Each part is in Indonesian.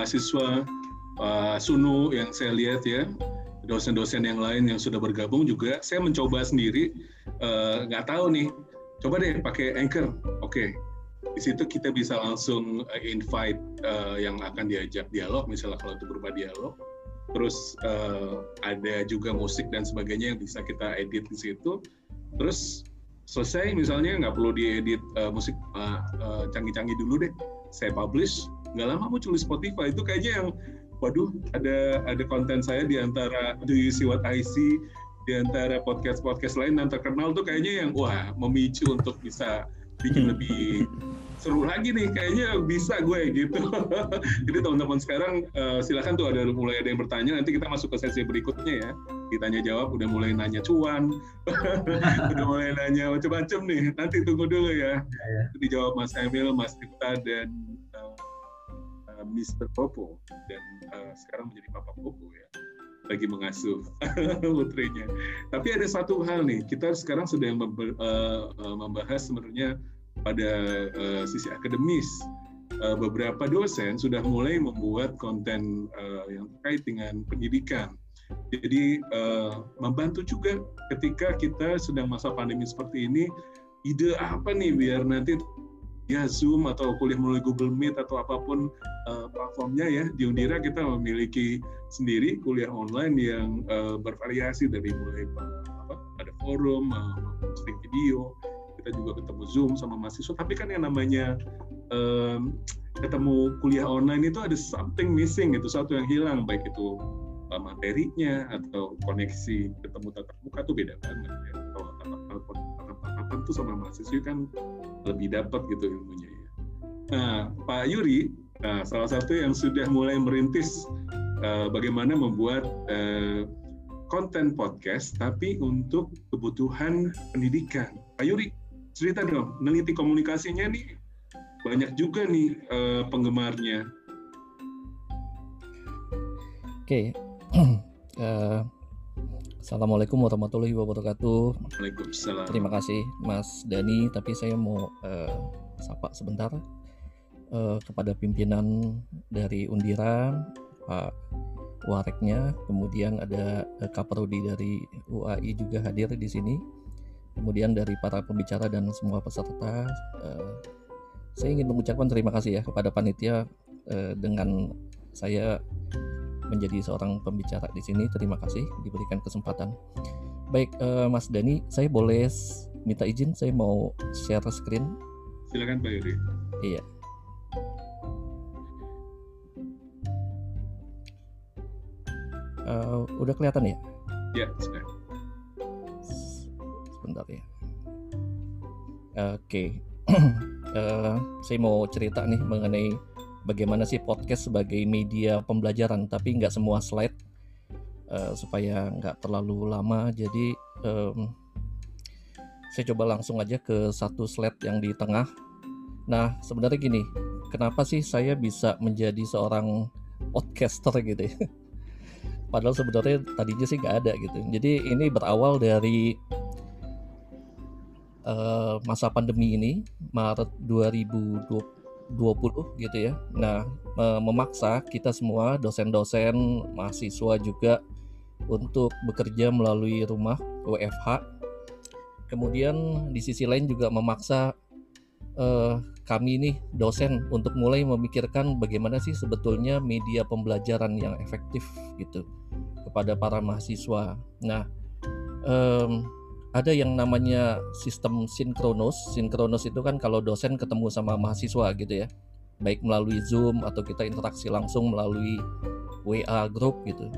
mahasiswa Pak Sunu yang saya lihat ya, dosen-dosen yang lain yang sudah bergabung juga, saya mencoba sendiri, eh, nggak uh, tahu nih, coba deh pakai Anchor, oke. Okay. Di situ kita bisa langsung uh, invite uh, yang akan diajak dialog, misalnya kalau itu berupa dialog. Terus uh, ada juga musik dan sebagainya yang bisa kita edit di situ. Terus selesai misalnya nggak perlu diedit uh, musik canggih-canggih uh, uh, dulu deh. Saya publish, nggak lama muncul di Spotify. Itu kayaknya yang waduh ada ada konten saya di antara Do You See What I See? Di antara podcast-podcast lain yang terkenal tuh kayaknya yang wah memicu untuk bisa bikin hmm. lebih seru lagi nih. Kayaknya bisa gue gitu. Jadi teman-teman sekarang uh, silakan tuh ada mulai ada yang bertanya. Nanti kita masuk ke sesi berikutnya ya. Ditanya jawab udah mulai nanya cuan. Udah mulai nanya macam-macam nih. Nanti tunggu dulu ya, ya, ya. dijawab Mas Emil Mas Tifta dan uh, Mr. Popo dan uh, sekarang menjadi Papa Popo ya lagi mengasuh putrinya. Tapi ada satu hal nih, kita sekarang sedang membahas sebenarnya pada sisi akademis beberapa dosen sudah mulai membuat konten yang terkait dengan pendidikan. Jadi membantu juga ketika kita sedang masa pandemi seperti ini, ide apa nih biar nanti ya Zoom atau kuliah melalui Google Meet atau apa pun uh, platformnya ya di Undira kita memiliki sendiri kuliah online yang uh, bervariasi dari mulai apa, ada forum, uh, video, kita juga ketemu Zoom sama mahasiswa. Tapi kan yang namanya um, ketemu kuliah online itu ada something missing itu satu yang hilang baik itu uh, materinya atau koneksi ketemu tatap muka tuh beda banget ya. Kalau tatap tatapan tuh sama mahasiswa kan lebih dapat gitu ilmunya ya nah Pak Yuri nah, salah satu yang sudah mulai merintis uh, bagaimana membuat uh, konten podcast tapi untuk kebutuhan pendidikan. Pak Yuri, cerita dong, meneliti komunikasinya nih banyak juga nih uh, penggemarnya. Oke, okay. uh, Assalamualaikum warahmatullahi wabarakatuh. Waalaikumsalam. Terima kasih Mas Dani, tapi saya mau uh, sapa sebentar uh, kepada pimpinan dari Undira, Pak Wareknya, kemudian ada Kaprodi dari UAI juga hadir di sini kemudian dari para pembicara dan semua peserta uh, saya ingin mengucapkan terima kasih ya kepada panitia uh, dengan saya menjadi seorang pembicara di sini. Terima kasih diberikan kesempatan. Baik uh, Mas Dani saya boleh minta izin? Saya mau share screen. Silakan Pak Yuri iya. Uh, udah kelihatan ya? Ya sudah sebentar ya. Oke. Okay. uh, eh, saya mau cerita nih mengenai bagaimana sih podcast sebagai media pembelajaran tapi nggak semua slide uh, supaya nggak terlalu lama. Jadi um, saya coba langsung aja ke satu slide yang di tengah. Nah sebenarnya gini kenapa sih saya bisa menjadi seorang podcaster gitu ya? Padahal sebenarnya tadinya sih nggak ada gitu. Jadi ini berawal dari uh, masa pandemi ini Maret 2020 gitu ya. Nah, memaksa kita semua dosen-dosen, mahasiswa juga untuk bekerja melalui rumah WFH. Kemudian di sisi lain juga memaksa uh, kami nih dosen untuk mulai memikirkan bagaimana sih sebetulnya media pembelajaran yang efektif gitu kepada para mahasiswa. Nah, um, ada yang namanya sistem sinkronus. Sinkronus itu kan kalau dosen ketemu sama mahasiswa gitu ya. Baik melalui Zoom atau kita interaksi langsung melalui WA group gitu.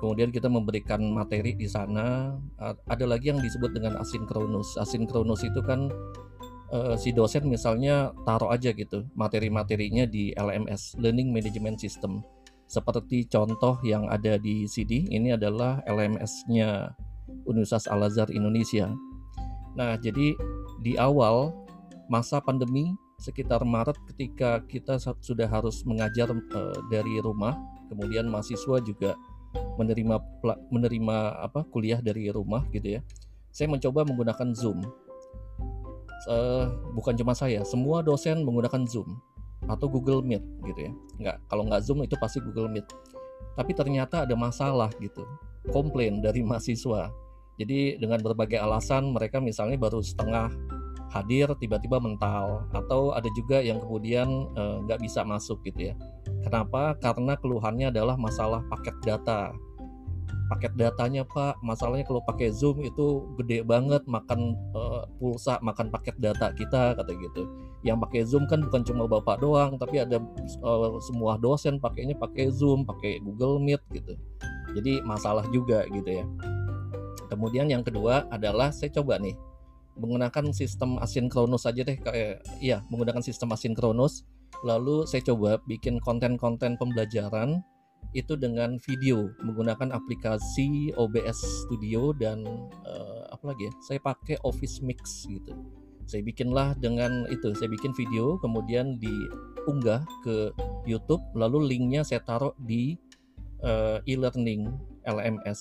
Kemudian kita memberikan materi di sana. Ada lagi yang disebut dengan asinkronus. Asinkronus itu kan uh, si dosen misalnya taruh aja gitu materi-materinya di LMS, Learning Management System. Seperti contoh yang ada di CD, ini adalah LMS-nya Universitas Al Azhar Indonesia. Nah, jadi di awal masa pandemi sekitar Maret ketika kita sudah harus mengajar uh, dari rumah, kemudian mahasiswa juga menerima menerima apa kuliah dari rumah gitu ya. Saya mencoba menggunakan Zoom. Uh, bukan cuma saya, semua dosen menggunakan Zoom. atau Google Meet gitu ya. Nggak, kalau nggak Zoom itu pasti Google Meet. Tapi ternyata ada masalah gitu, komplain dari mahasiswa. Jadi dengan berbagai alasan mereka misalnya baru setengah hadir tiba-tiba mental atau ada juga yang kemudian eh, nggak uh, bisa masuk gitu ya. Kenapa? Karena keluhannya adalah masalah paket data. Paket datanya Pak, masalahnya kalau pakai Zoom itu gede banget makan uh, pulsa, makan paket data kita kata gitu. Yang pakai Zoom kan bukan cuma Bapak doang, tapi ada uh, semua dosen pakainya pakai Zoom, pakai Google Meet gitu. Jadi masalah juga gitu ya. Kemudian yang kedua adalah saya coba nih menggunakan sistem asinkronus aja deh kayak iya menggunakan sistem asinkronus lalu saya coba bikin konten-konten pembelajaran itu dengan video menggunakan aplikasi OBS Studio dan uh, apa lagi ya saya pakai Office Mix gitu saya bikinlah dengan itu saya bikin video kemudian diunggah ke YouTube lalu linknya saya taruh di uh, e-learning LMS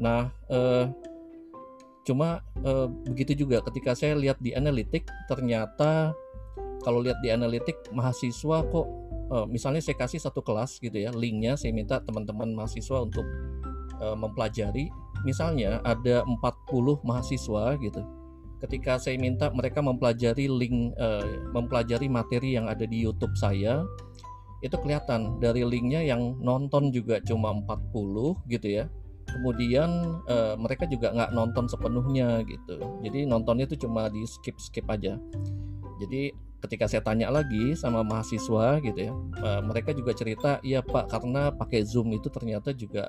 nah uh, Cuma eh, begitu juga ketika saya lihat di analitik ternyata kalau lihat di analitik mahasiswa kok eh, misalnya saya kasih satu kelas gitu ya linknya saya minta teman-teman mahasiswa untuk eh, mempelajari. Misalnya ada 40 mahasiswa gitu ketika saya minta mereka mempelajari link eh, mempelajari materi yang ada di YouTube saya itu kelihatan dari linknya yang nonton juga cuma 40 gitu ya. Kemudian uh, mereka juga nggak nonton sepenuhnya gitu. Jadi nontonnya itu cuma di skip skip aja. Jadi ketika saya tanya lagi sama mahasiswa gitu ya uh, mereka juga cerita iya pak karena pakai zoom itu ternyata juga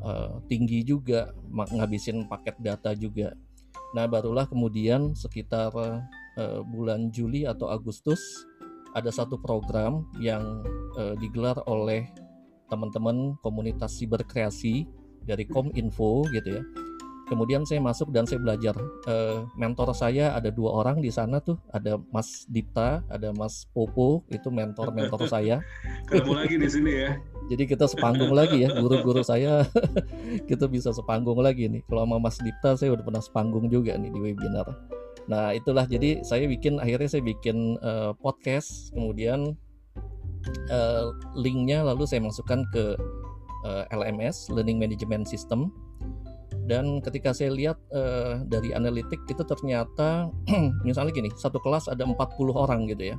uh, tinggi juga ngabisin paket data juga. Nah barulah kemudian sekitar uh, bulan Juli atau Agustus ada satu program yang uh, digelar oleh teman-teman komunitas siberkreasi dari Kominfo gitu ya. Kemudian saya masuk dan saya belajar. E, mentor saya ada dua orang di sana tuh, ada Mas Dipta, ada Mas Popo, itu mentor-mentor saya. Ketemu lagi di sini ya. Jadi kita sepanggung lagi ya, guru-guru saya kita bisa sepanggung lagi nih. Kalau sama Mas Dipta saya udah pernah sepanggung juga nih di webinar. Nah itulah. Jadi saya bikin akhirnya saya bikin uh, podcast, kemudian uh, linknya lalu saya masukkan ke uh, eh, LMS Learning Management System. Dan ketika saya lihat uh, dari analitik itu ternyata misalnya gini satu kelas ada 40 orang gitu ya.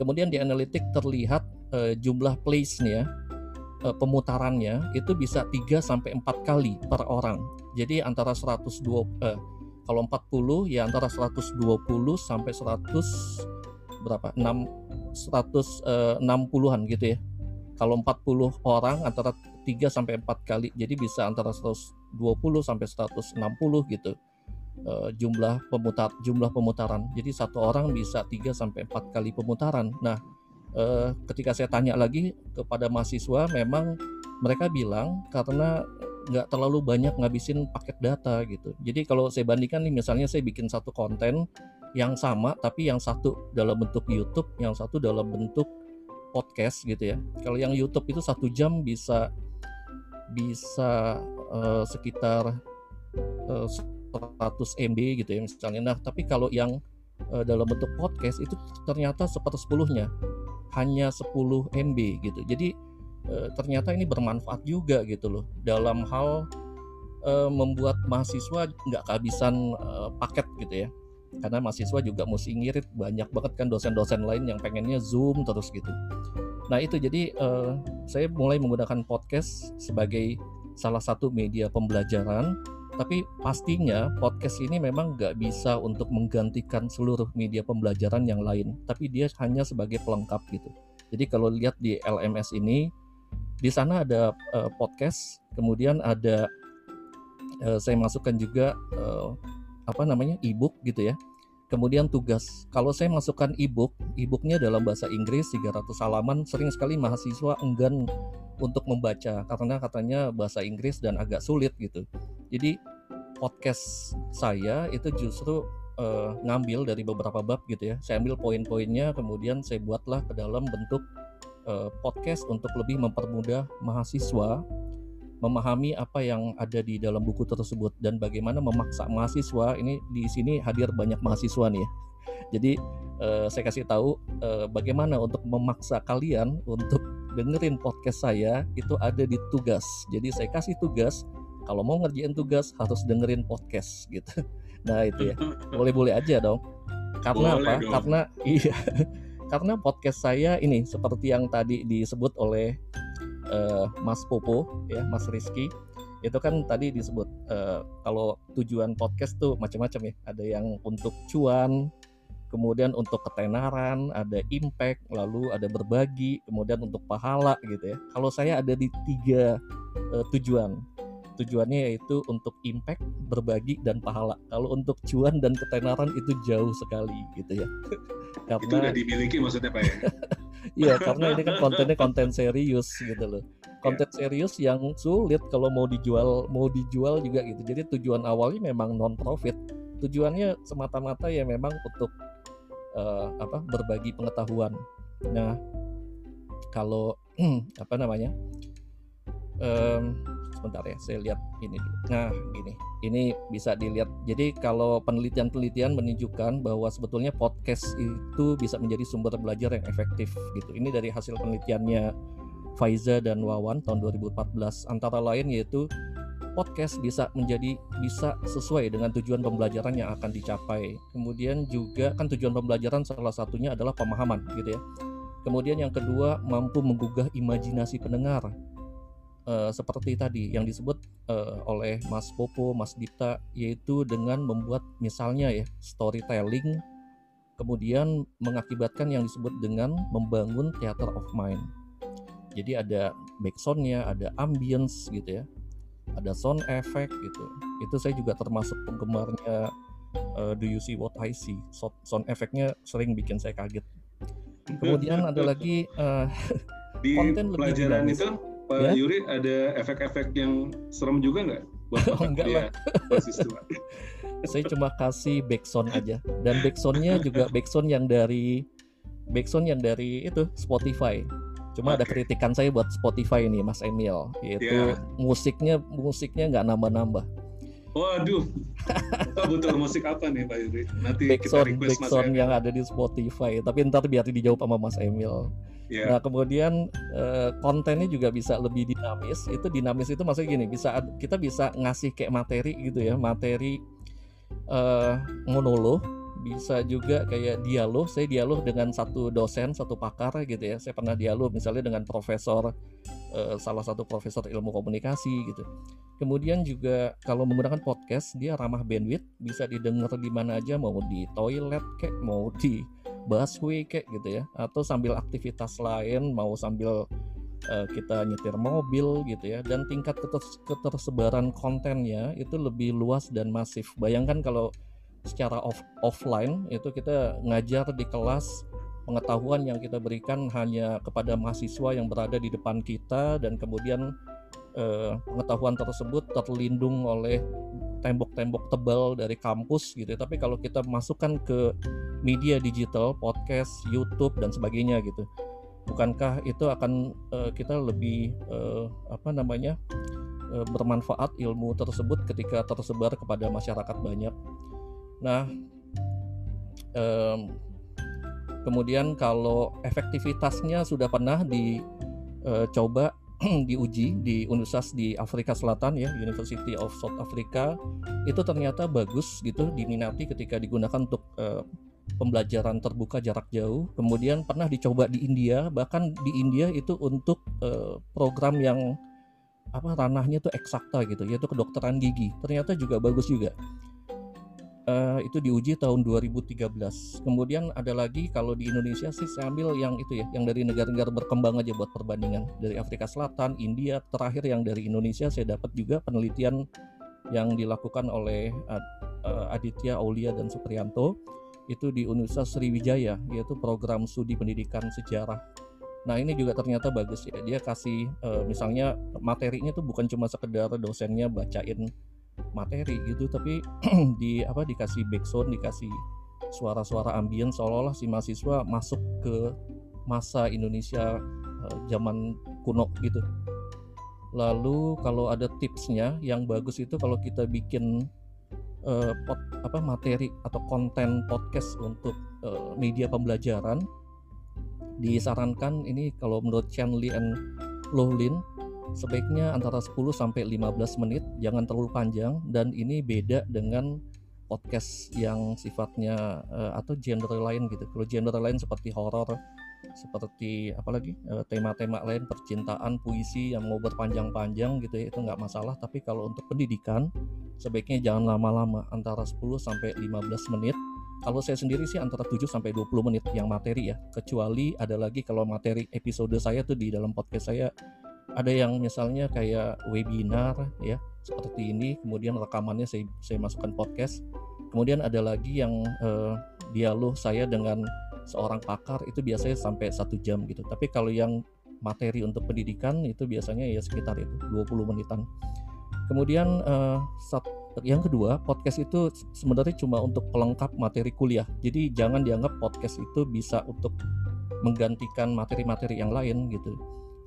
Kemudian di analitik terlihat uh, jumlah place-nya uh, pemutarannya itu bisa 3 sampai 4 kali per orang. Jadi antara 120 uh, kalau 40 ya antara 120 sampai 100 berapa 6 160-an gitu ya kalau 40 orang antara 3 sampai 4 kali. Jadi bisa antara 120 sampai 160 gitu. Uh, jumlah pemutar jumlah pemutaran. Jadi satu orang bisa 3 sampai 4 kali pemutaran. Nah, uh, ketika saya tanya lagi kepada mahasiswa memang mereka bilang karena nggak terlalu banyak ngabisin paket data gitu. Jadi kalau saya bandingkan nih misalnya saya bikin satu konten yang sama tapi yang satu dalam bentuk YouTube, yang satu dalam bentuk podcast gitu ya. Kalau yang YouTube itu satu jam bisa bisa uh, sekitar uh, 100 MB gitu ya misalnya. Nah tapi kalau yang uh, dalam bentuk podcast itu ternyata sepersepuluhnya hanya 10 MB gitu. Jadi uh, ternyata ini bermanfaat juga gitu loh. Dalam hal uh, membuat mahasiswa nggak kehabisan uh, paket gitu ya. Karena mahasiswa juga mesti ngirit banyak banget kan dosen-dosen lain yang pengennya zoom terus gitu. Nah itu jadi uh, saya mulai menggunakan podcast sebagai salah satu media pembelajaran. Tapi pastinya podcast ini memang nggak bisa untuk menggantikan seluruh media pembelajaran yang lain. Tapi dia hanya sebagai pelengkap gitu. Jadi kalau lihat di LMS ini di sana ada uh, podcast kemudian ada uh, saya masukkan juga uh, apa namanya e-book gitu ya. Kemudian tugas, kalau saya masukkan e-book, e-booknya dalam bahasa Inggris 300 halaman, sering sekali mahasiswa enggan untuk membaca karena katanya bahasa Inggris dan agak sulit gitu. Jadi podcast saya itu justru uh, ngambil dari beberapa bab gitu ya. Saya ambil poin-poinnya, kemudian saya buatlah ke dalam bentuk uh, podcast untuk lebih mempermudah mahasiswa memahami apa yang ada di dalam buku tersebut dan bagaimana memaksa mahasiswa ini di sini hadir banyak mahasiswa nih ya. Jadi uh, saya kasih tahu uh, bagaimana untuk memaksa kalian untuk dengerin podcast saya itu ada di tugas. Jadi saya kasih tugas kalau mau ngerjain tugas harus dengerin podcast gitu. Nah itu ya boleh-boleh aja dong. Karena boleh apa? Dong. Karena iya karena podcast saya ini seperti yang tadi disebut oleh uh, Mas Popo ya Mas Rizky itu kan tadi disebut uh, kalau tujuan podcast tuh macam-macam ya ada yang untuk cuan kemudian untuk ketenaran, ada impact, lalu ada berbagi, kemudian untuk pahala gitu ya. Kalau saya ada di tiga uh, tujuan. Tujuannya yaitu untuk impact, berbagi dan pahala. Kalau untuk cuan dan ketenaran itu jauh sekali gitu ya. karena itu udah dimiliki maksudnya Pak ya. Iya, karena ini kan kontennya konten serius gitu loh. Konten serius yang sulit kalau mau dijual, mau dijual juga gitu. Jadi tujuan awalnya memang non profit. Tujuannya semata-mata ya memang untuk uh, apa berbagi pengetahuan. Nah, kalau apa namanya? Um, sebentar ya, saya lihat ini dulu. Nah, gini, ini bisa dilihat. Jadi kalau penelitian-penelitian menunjukkan bahwa sebetulnya podcast itu bisa menjadi sumber belajar yang efektif gitu. Ini dari hasil penelitiannya Faiza dan Wawan tahun 2014 antara lain yaitu podcast bisa menjadi bisa sesuai dengan tujuan pembelajaran yang akan dicapai. Kemudian juga kan tujuan pembelajaran salah satunya adalah pemahaman gitu ya. Kemudian yang kedua mampu menggugah imajinasi pendengar. Uh, seperti tadi yang disebut uh, oleh Mas Popo, Mas Dita yaitu dengan membuat misalnya ya storytelling kemudian mengakibatkan yang disebut dengan membangun theater of mind. Jadi ada backsoundnya, ada ambience gitu ya ada sound effect gitu. Itu saya juga termasuk penggemarnya uh, Do You See What I See? Sound, sound effectnya sering bikin saya kaget. Kemudian ada lagi uh, di konten pelajaran lebih itu Pak ya? Yuri ada efek-efek yang serem juga nggak buat oh, enggak lah. saya cuma kasih backsound aja dan backsoundnya juga backsound yang dari backsound yang dari itu Spotify Cuma okay. ada kritikan saya buat Spotify ini, Mas Emil, yaitu yeah. musiknya musiknya nggak nambah-nambah. Waduh, kita butuh musik apa nih Pak Yuri? Nanti backsound, kita request backsound yang ada di Spotify. Tapi ntar biar dijawab sama Mas Emil. Yeah. Nah kemudian uh, kontennya juga bisa lebih dinamis. Itu dinamis itu maksudnya gini, bisa kita bisa ngasih kayak materi gitu ya, materi uh, monolog bisa juga kayak dialog saya dialog dengan satu dosen satu pakar gitu ya saya pernah dialog misalnya dengan profesor uh, salah satu profesor ilmu komunikasi gitu kemudian juga kalau menggunakan podcast dia ramah bandwidth bisa didengar di mana aja mau di toilet kayak mau di busway kayak gitu ya. Atau sambil aktivitas lain mau sambil uh, kita nyetir mobil gitu ya. Dan tingkat ketersebaran kontennya itu lebih luas dan masif. Bayangkan kalau secara off offline itu kita ngajar di kelas pengetahuan yang kita berikan hanya kepada mahasiswa yang berada di depan kita dan kemudian eh, pengetahuan tersebut terlindung oleh tembok-tembok tebal dari kampus gitu. Tapi kalau kita masukkan ke media digital, podcast, YouTube dan sebagainya gitu, bukankah itu akan eh, kita lebih eh, apa namanya eh, bermanfaat ilmu tersebut ketika tersebar kepada masyarakat banyak? Nah, um, kemudian kalau efektivitasnya sudah pernah dicoba uh, diuji di universitas di Afrika Selatan ya University of South Africa itu ternyata bagus gitu diminati ketika digunakan untuk uh, pembelajaran terbuka jarak jauh. Kemudian pernah dicoba di India bahkan di India itu untuk uh, program yang apa ranahnya itu eksakta gitu yaitu kedokteran gigi. Ternyata juga bagus juga uh, itu diuji tahun 2013. Kemudian ada lagi kalau di Indonesia sih saya ambil yang itu ya, yang dari negara-negara berkembang aja buat perbandingan. Dari Afrika Selatan, India, terakhir yang dari Indonesia saya dapat juga penelitian yang dilakukan oleh uh, Aditya Aulia dan Supriyanto itu di Universitas Sriwijaya yaitu program studi pendidikan sejarah. Nah ini juga ternyata bagus ya. Dia kasih misalnya materinya tuh bukan cuma sekedar dosennya bacain materi gitu tapi di apa dikasih backsound dikasih suara-suara ambien seolah-olah si mahasiswa masuk ke masa Indonesia uh, zaman kuno gitu. Lalu kalau ada tipsnya yang bagus itu kalau kita bikin uh, pot, apa materi atau konten podcast untuk uh, media pembelajaran disarankan ini kalau menurut Chen Li and Lohlin sebaiknya antara 10 sampai 15 menit, jangan terlalu panjang dan ini beda dengan podcast yang sifatnya uh, atau genre lain gitu. Kalau genre lain seperti horor, seperti apalagi uh, tema-tema lain percintaan, puisi yang mau berpanjang-panjang gitu ya itu nggak masalah. Tapi kalau untuk pendidikan sebaiknya jangan lama-lama antara 10 sampai 15 menit. Kalau saya sendiri sih antara 7 sampai 20 menit yang materi ya. Kecuali ada lagi kalau materi episode saya tuh di dalam podcast saya ada yang misalnya kayak webinar ya seperti ini kemudian rekamannya saya saya masukkan podcast. Kemudian ada lagi yang uh, dialog saya dengan seorang pakar itu biasanya sampai satu jam gitu. Tapi kalau yang materi untuk pendidikan itu biasanya ya sekitar itu 20 menitan. Kemudian uh, yang kedua podcast itu sebenarnya cuma untuk pelengkap materi kuliah. Jadi jangan dianggap podcast itu bisa untuk menggantikan materi-materi yang lain gitu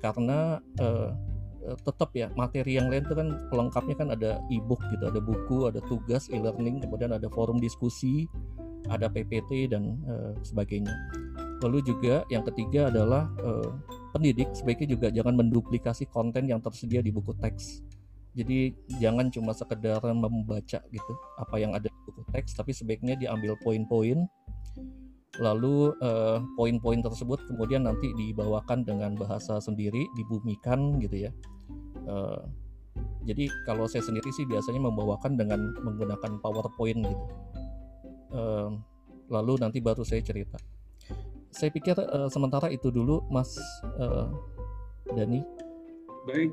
karena uh, tetap ya materi yang lain itu kan pelengkapnya kan ada e-book gitu, ada buku, ada tugas e-learning, kemudian ada forum diskusi, ada PPT dan uh, sebagainya. Lalu juga yang ketiga adalah uh, pendidik sebaiknya juga jangan menduplikasi konten yang tersedia di buku teks. Jadi jangan cuma sekedar membaca gitu apa yang ada di buku teks, tapi sebaiknya diambil poin-poin lalu uh, poin-poin tersebut kemudian nanti dibawakan dengan bahasa sendiri dibumikan gitu ya. Uh, jadi kalau saya sendiri sih biasanya membawakan dengan menggunakan PowerPoint gitu. Uh, lalu nanti baru saya cerita. Saya pikir uh, sementara itu dulu Mas uh, Dani. Baik